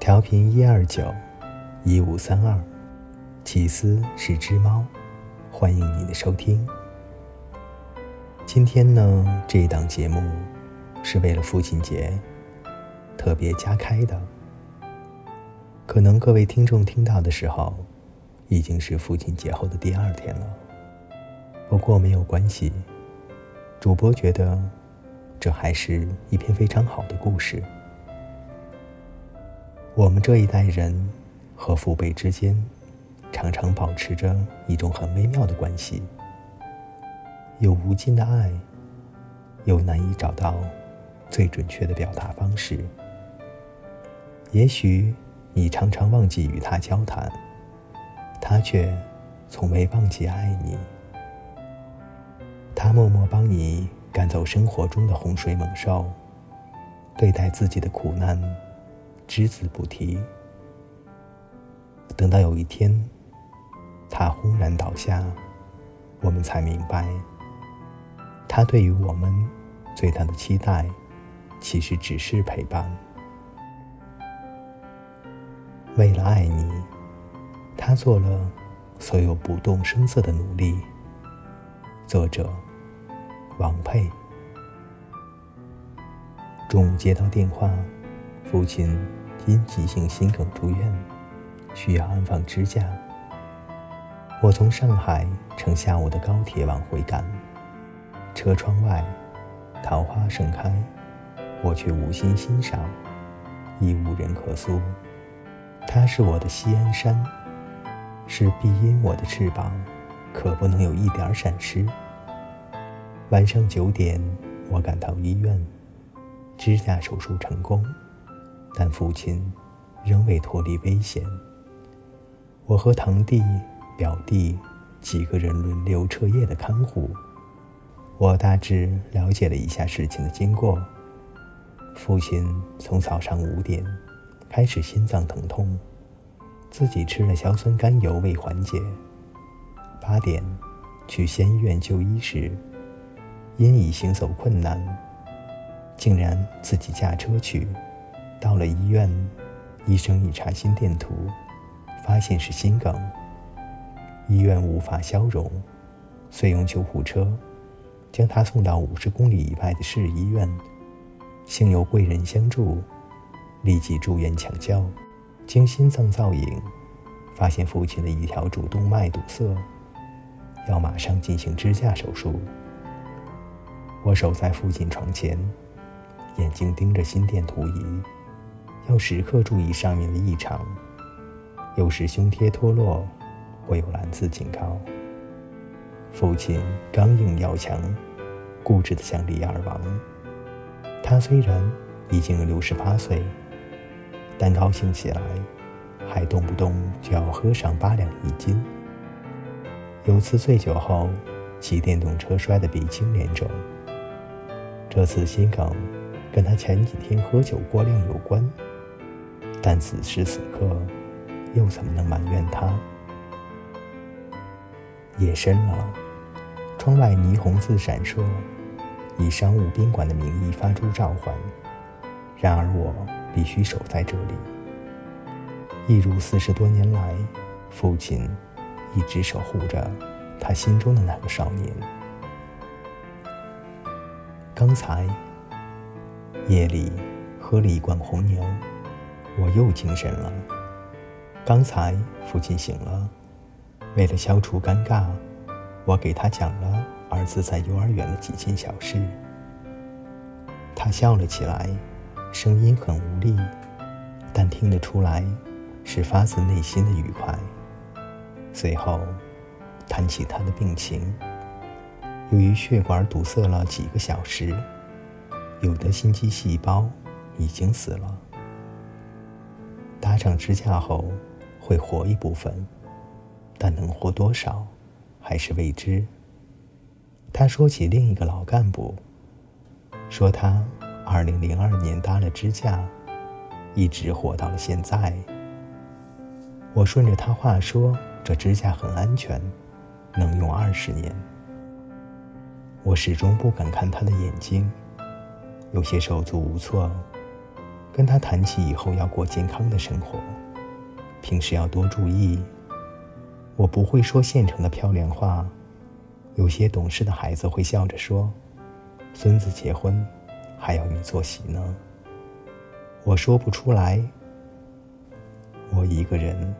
调频一二九一五三二，起司是只猫，欢迎你的收听。今天呢，这一档节目是为了父亲节特别加开的。可能各位听众听到的时候，已经是父亲节后的第二天了。不过没有关系，主播觉得这还是一篇非常好的故事。我们这一代人和父辈之间，常常保持着一种很微妙的关系，有无尽的爱，又难以找到最准确的表达方式。也许你常常忘记与他交谈，他却从未忘记爱你。他默默帮你赶走生活中的洪水猛兽，对待自己的苦难。只字不提。等到有一天，他轰然倒下，我们才明白，他对于我们最大的期待，其实只是陪伴。为了爱你，他做了所有不动声色的努力。作者：王佩。中午接到电话，父亲。因急性心梗住院，需要安放支架。我从上海乘下午的高铁往回赶，车窗外桃花盛开，我却无心欣赏，亦无人可诉。它是我的西安山，是庇荫我的翅膀，可不能有一点闪失。晚上九点，我赶到医院，支架手术成功。但父亲仍未脱离危险。我和堂弟、表弟几个人轮流彻夜的看护。我大致了解了一下事情的经过。父亲从早上五点开始心脏疼痛，自己吃了硝酸甘油未缓解。八点去县医院就医时，因已行走困难，竟然自己驾车去。到了医院，医生一查心电图，发现是心梗。医院无法消融，遂用救护车将他送到五十公里以外的市医院。幸有贵人相助，立即住院抢救。经心脏造影，发现父亲的一条主动脉堵塞，要马上进行支架手术。我守在父亲床前，眼睛盯着心电图仪。要时刻注意上面的异常，有时胸贴脱落，会有蓝字警告。父亲刚硬要强，固执的像李二王。他虽然已经六十八岁，但高兴起来，还动不动就要喝上八两一斤。有次醉酒后，骑电动车摔得鼻青脸肿。这次心梗，跟他前几天喝酒过量有关。但此时此刻，又怎么能埋怨他？夜深了，窗外霓虹字闪烁，以商务宾馆的名义发出召唤。然而我必须守在这里，一如四十多年来，父亲一直守护着他心中的那个少年。刚才夜里喝了一罐红牛。我又精神了。刚才父亲醒了，为了消除尴尬，我给他讲了儿子在幼儿园的几件小事。他笑了起来，声音很无力，但听得出来是发自内心的愉快。随后，谈起他的病情，由于血管堵塞了几个小时，有的心肌细胞已经死了。搭上支架后，会活一部分，但能活多少，还是未知。他说起另一个老干部，说他二零零二年搭了支架，一直活到了现在。我顺着他话说，这支架很安全，能用二十年。我始终不敢看他的眼睛，有些手足无措。跟他谈起以后要过健康的生活，平时要多注意。我不会说现成的漂亮话，有些懂事的孩子会笑着说：“孙子结婚，还要你做席呢。”我说不出来。我一个人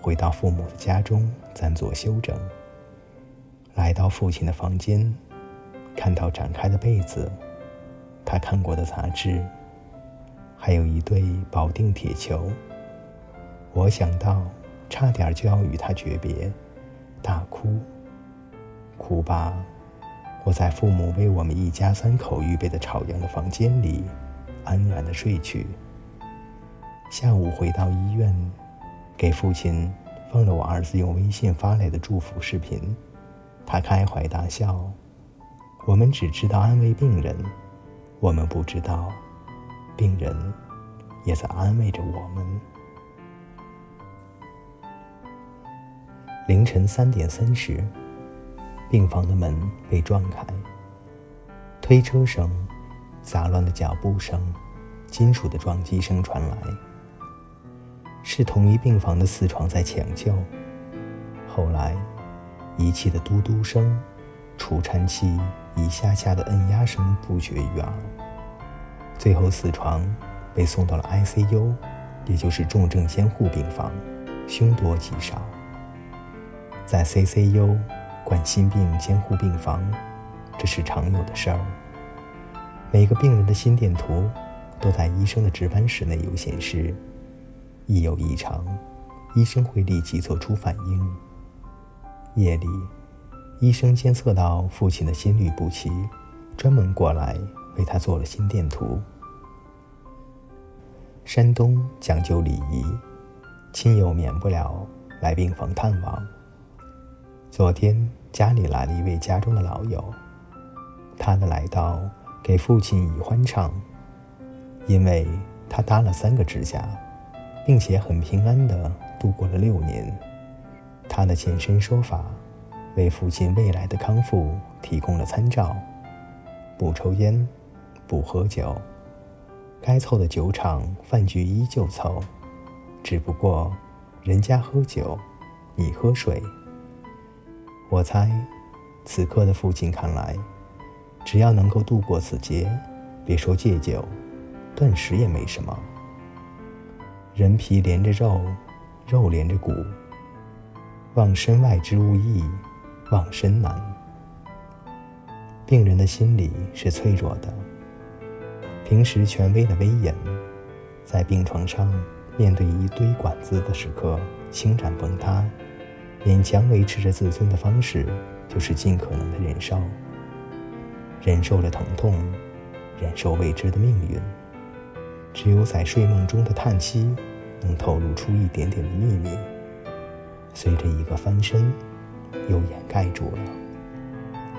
回到父母的家中暂作休整，来到父亲的房间，看到展开的被子，他看过的杂志，还有一对保定铁球。我想到。差点就要与他诀别，大哭。哭吧，我在父母为我们一家三口预备的朝阳的房间里，安然的睡去。下午回到医院，给父亲放了我儿子用微信发来的祝福视频，他开怀大笑。我们只知道安慰病人，我们不知道，病人也在安慰着我们。凌晨三点三十，病房的门被撞开，推车声、杂乱的脚步声、金属的撞击声传来。是同一病房的四床在抢救。后来，仪器的嘟嘟声、除颤器一下下的摁压声不绝于耳。最后，四床被送到了 ICU，也就是重症监护病房，凶多吉少。在 CCU 冠心病监护病房，这是常有的事儿。每个病人的心电图都在医生的值班室内有显示，一有异常，医生会立即做出反应。夜里，医生监测到父亲的心律不齐，专门过来为他做了心电图。山东讲究礼仪，亲友免不了来病房探望。昨天家里来了一位家中的老友，他的来到给父亲以欢畅，因为他搭了三个支架，并且很平安的度过了六年。他的现身说法，为父亲未来的康复提供了参照：不抽烟，不喝酒，该凑的酒场饭局依旧凑，只不过人家喝酒，你喝水。我猜，此刻的父亲看来，只要能够度过此劫，别说戒酒，断食也没什么。人皮连着肉，肉连着骨。望身外之物易，望身难。病人的心理是脆弱的，平时权威的威严，在病床上面对一堆管子的时刻，轻然崩塌。勉强维持着自尊的方式，就是尽可能的忍受，忍受着疼痛，忍受未知的命运。只有在睡梦中的叹息，能透露出一点点的秘密。随着一个翻身，又掩盖住了。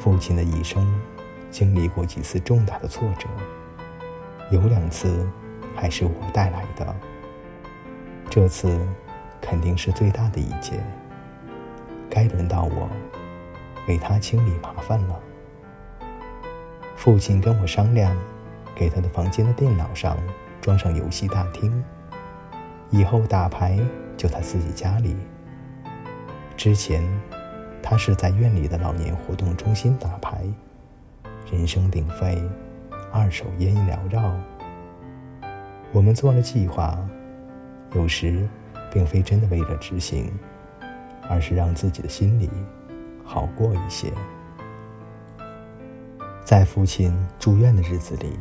父亲的一生，经历过几次重大的挫折，有两次还是我带来的。这次，肯定是最大的一劫。该轮到我为他清理麻烦了。父亲跟我商量，给他的房间的电脑上装上游戏大厅，以后打牌就在自己家里。之前他是在院里的老年活动中心打牌，人声鼎沸，二手烟缭绕。我们做了计划，有时并非真的为了执行。而是让自己的心里好过一些。在父亲住院的日子里，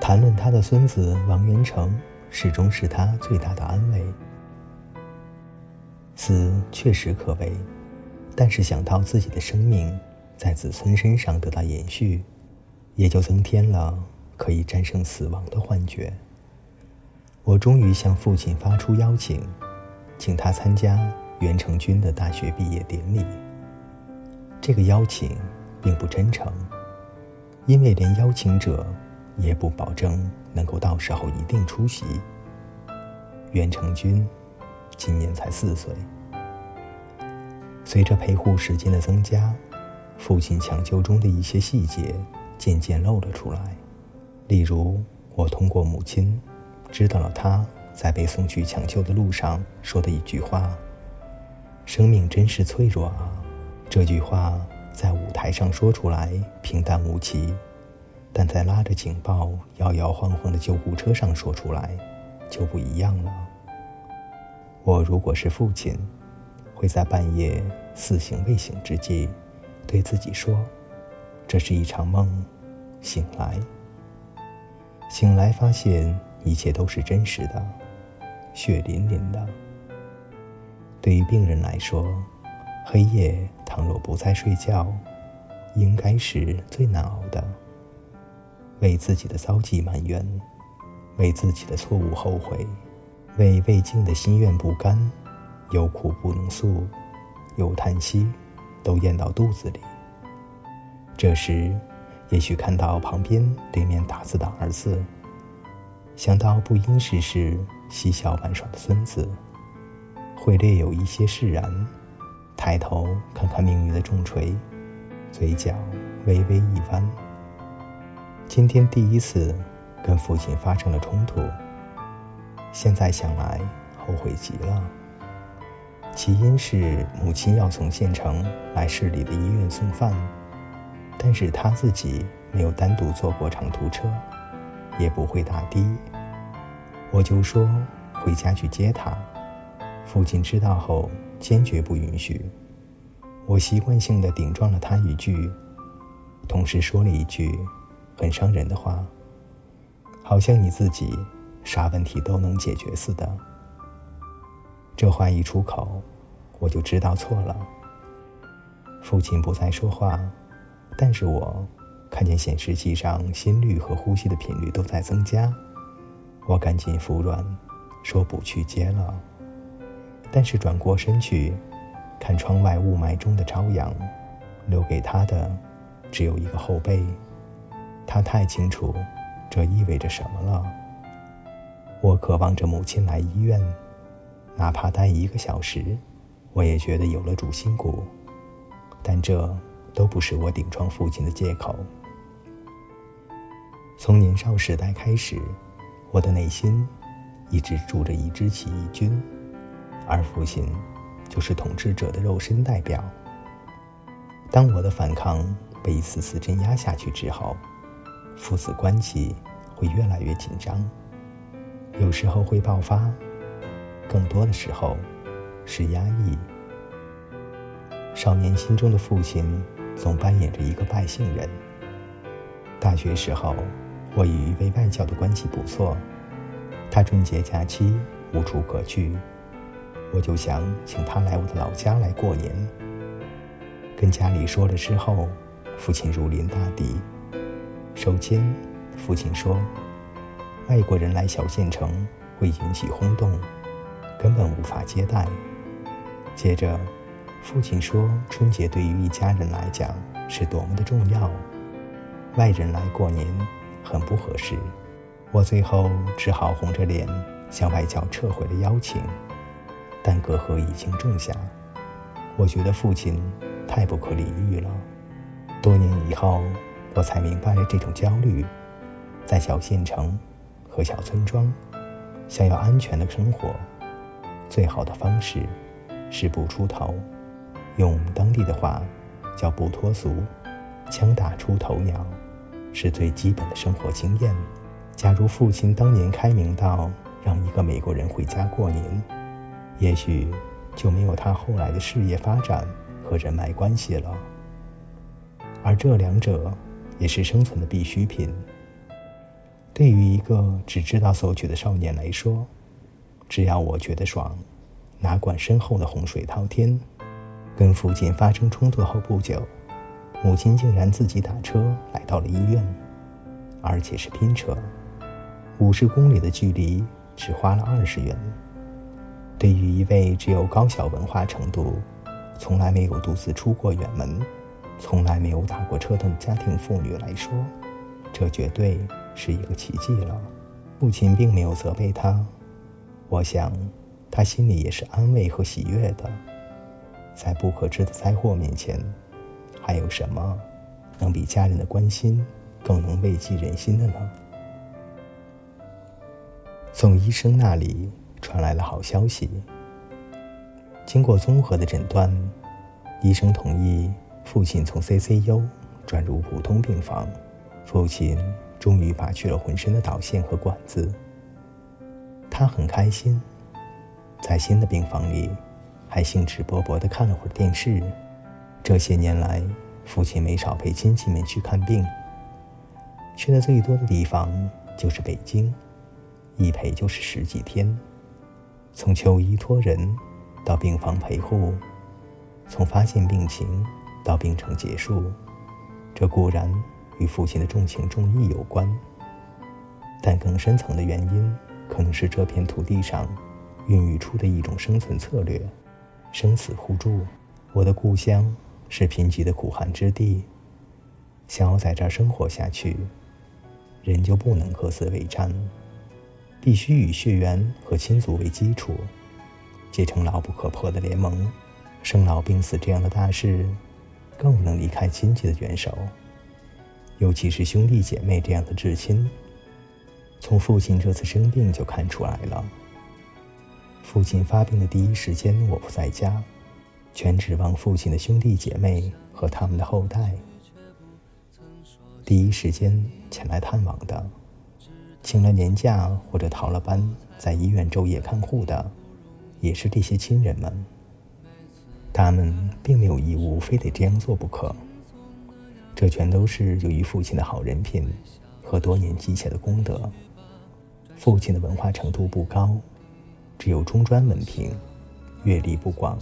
谈论他的孙子王元成，始终是他最大的安慰。死确实可悲，但是想到自己的生命在子孙身上得到延续，也就增添了可以战胜死亡的幻觉。我终于向父亲发出邀请，请他参加。袁成军的大学毕业典礼，这个邀请并不真诚，因为连邀请者也不保证能够到时候一定出席。袁成军今年才四岁，随着陪护时间的增加，父亲抢救中的一些细节渐渐露了出来，例如我通过母亲知道了他在被送去抢救的路上说的一句话：“生命真是脆弱啊。”这句话在舞台上说出来平淡无奇，但在拉着警报、摇摇晃晃的救护车上说出来就不一样了。我如果是父亲，会在半夜似醒未醒之际，对自己说：“这是一场梦。”醒来，醒来发现一切都是真实的，血淋淋的。对于病人来说，黑夜倘若不再睡觉，应该是最难熬的。为自己的遭际埋怨，为自己的错误后悔，为未尽的心愿不甘，有苦不能诉，有叹息都咽到肚子里。这时。也许看到旁边对面打字的儿子，想到不谙世事嬉笑玩耍的孙子，会略有一些释然，抬头看看命运的重锤，嘴角微微一弯。今天第一次跟父亲发生了冲突，现在想来后悔极了。起因是母亲要从县城来市里的医院送饭。但是他自己没有单独坐过长途车，也不会打的。我就说回家去接他。父亲知道后坚决不允许。我习惯性的顶撞了他一句，同时说了一句很伤人的话，好像你自己啥问题都能解决似的。这话一出口，我就知道错了。父亲不再说话。但是我看见显示器上心率和呼吸的频率都在增加，我赶紧服软，说不去接了。但是转过身去，看窗外雾霾中的朝阳，留给他的只有一个后背。他太清楚这意味着什么了。我渴望着母亲来医院，哪怕待一个小时，我也觉得有了主心骨。但这。都不是我顶撞父亲的借口。从年少时代开始，我的内心一直住着一支起义军，而父亲就是统治者的肉身代表。当我的反抗被一次次镇压下去之后，父子关系会越来越紧张，有时候会爆发，更多的时候是压抑。少年心中的父亲。总扮演着一个外姓人。大学时候，我与一位外教的关系不错，他春节假期无处可去，我就想请他来我的老家来过年。跟家里说了之后，父亲如临大敌。首先，父亲说，外国人来小县城会引起轰动，根本无法接待。接着。父亲说：“春节对于一家人来讲是多么的重要，外人来过年很不合适。”我最后只好红着脸向外教撤回了邀请，但隔阂已经种下。我觉得父亲太不可理喻了。多年以后，我才明白了这种焦虑。在小县城和小村庄，想要安全的生活，最好的方式是不出头。用当地的话叫“不脱俗”，枪打出头鸟，是最基本的生活经验。假如父亲当年开明到让一个美国人回家过年，也许就没有他后来的事业发展和人脉关系了。而这两者也是生存的必需品。对于一个只知道索取的少年来说，只要我觉得爽，哪管身后的洪水滔天。跟父亲发生冲突后不久，母亲竟然自己打车来到了医院，而且是拼车，五十公里的距离只花了二十元。对于一位只有高小文化程度、从来没有独自出过远门、从来没有打过车的家庭妇女来说，这绝对是一个奇迹了。父亲并没有责备他，我想，他心里也是安慰和喜悦的。在不可知的灾祸面前，还有什么能比家人的关心更能慰藉人心的呢？从医生那里传来了好消息。经过综合的诊断，医生同意父亲从 CCU 转入普通病房。父亲终于拔去了浑身的导线和管子。他很开心，在新的病房里，还兴致勃勃地看了会儿电视。这些年来，父亲没少陪亲戚们去看病，去的最多的地方就是北京，一陪就是十几天。从求医托人到病房陪护，从发现病情到病程结束，这固然与父亲的重情重义有关，但更深层的原因，可能是这片土地上孕育出的一种生存策略：生死互助。我的故乡。是贫瘠的苦寒之地，想要在这儿生活下去，人就不能各自为战，必须以血缘和亲族为基础，结成牢不可破的联盟。生老病死这样的大事，更不能离开亲戚的援手，尤其是兄弟姐妹这样的至亲。从父亲这次生病就看出来了。父亲发病的第一时间，我不在家。全指望父亲的兄弟姐妹和他们的后代，第一时间前来探望的，请了年假或者逃了班，在医院昼夜看护的，也是这些亲人们。他们并没有义务非得这样做不可，这全都是由于父亲的好人品和多年积下的功德。父亲的文化程度不高，只有中专文凭，阅历不广。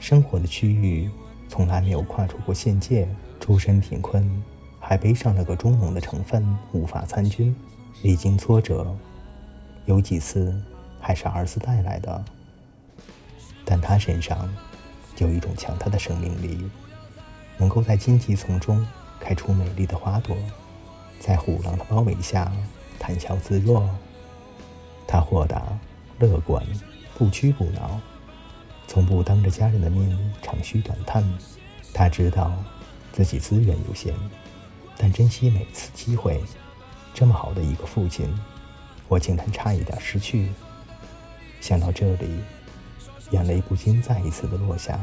生活的区域从来没有跨出过县界，出身贫困，还背上了个中农的成分，无法参军。历经挫折，有几次还是儿子带来的。但他身上有一种强大的生命力，能够在荆棘丛中开出美丽的花朵，在虎狼的包围下谈笑自若。他豁达、乐观，不屈不挠。从不当着家人的面长吁短叹，他知道自己资源有限，但珍惜每次机会。这么好的一个父亲，我竟然差一点失去。想到这里，眼泪不禁再一次的落下。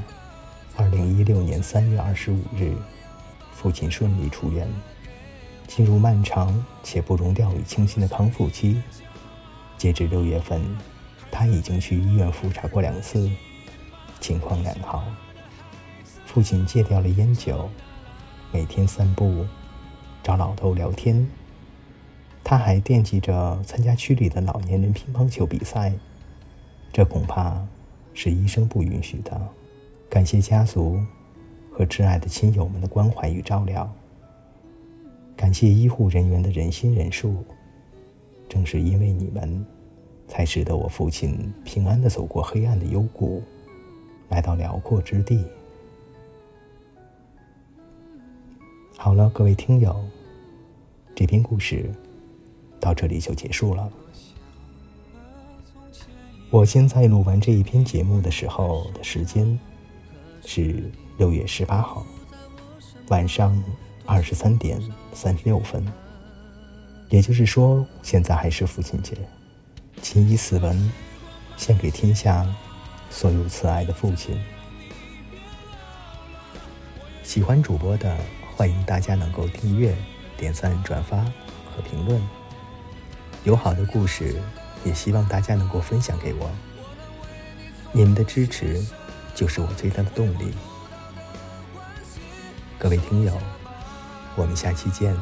二零一六年三月二十五日，父亲顺利出院，进入漫长且不容掉以轻心的康复期。截至六月份，他已经去医院复查过两次。情况良好。父亲戒掉了烟酒，每天散步，找老头聊天。他还惦记着参加区里的老年人乒乓球比赛，这恐怕是医生不允许的。感谢家族和挚爱的亲友们的关怀与照料，感谢医护人员的仁心仁术。正是因为你们，才使得我父亲平安的走过黑暗的幽谷。来到辽阔之地。好了，各位听友，这篇故事到这里就结束了。我现在录完这一篇节目的时候的时间是六月十八号晚上二十三点三十六分，也就是说，现在还是父亲节。谨以此文献给天下。所有慈爱的父亲，喜欢主播的，欢迎大家能够订阅、点赞、转发和评论。有好的故事，也希望大家能够分享给我。你们的支持就是我最大的动力。各位听友，我们下期见。